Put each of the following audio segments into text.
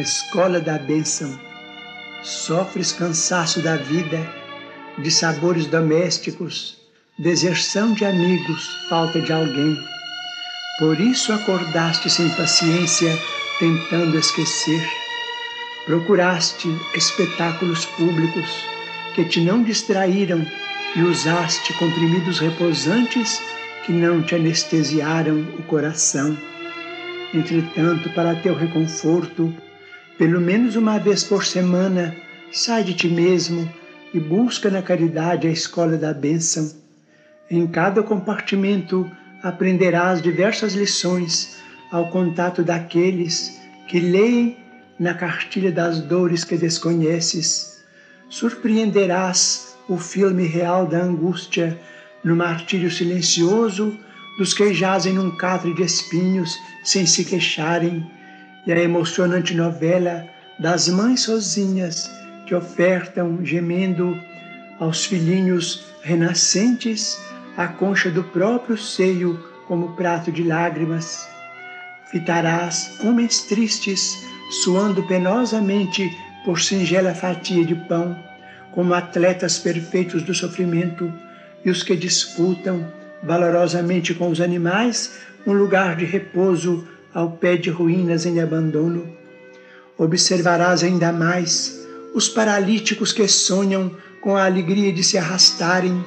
escola da bênção. Sofres cansaço da vida, de sabores domésticos, deserção de amigos, falta de alguém. Por isso acordaste sem paciência, tentando esquecer. Procuraste espetáculos públicos que te não distraíram e usaste comprimidos repousantes que não te anestesiaram o coração. Entretanto, para teu reconforto, pelo menos uma vez por semana, sai de ti mesmo e busca na caridade a escola da bênção. Em cada compartimento aprenderás diversas lições ao contato daqueles que leem na cartilha das dores que desconheces. Surpreenderás o filme real da angústia no martírio silencioso dos que jazem num catre de espinhos sem se queixarem, e a emocionante novela das mães sozinhas que ofertam, gemendo, aos filhinhos renascentes a concha do próprio seio como prato de lágrimas. Fitarás homens tristes, suando penosamente por singela fatia de pão, como atletas perfeitos do sofrimento, e os que disputam valorosamente com os animais um lugar de repouso ao pé de ruínas em abandono. Observarás ainda mais os paralíticos que sonham com a alegria de se arrastarem,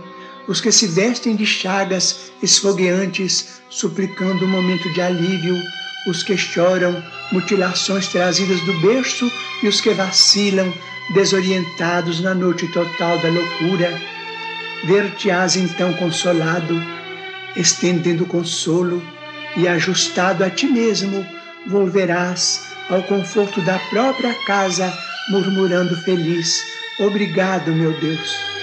os que se vestem de chagas esfogueantes, suplicando um momento de alívio, os que choram mutilações trazidas do berço e os que vacilam, desorientados na noite total da loucura ver-te-ás então consolado, estendendo consolo e ajustado a ti mesmo, volverás ao conforto da própria casa, murmurando feliz: Obrigado, meu Deus.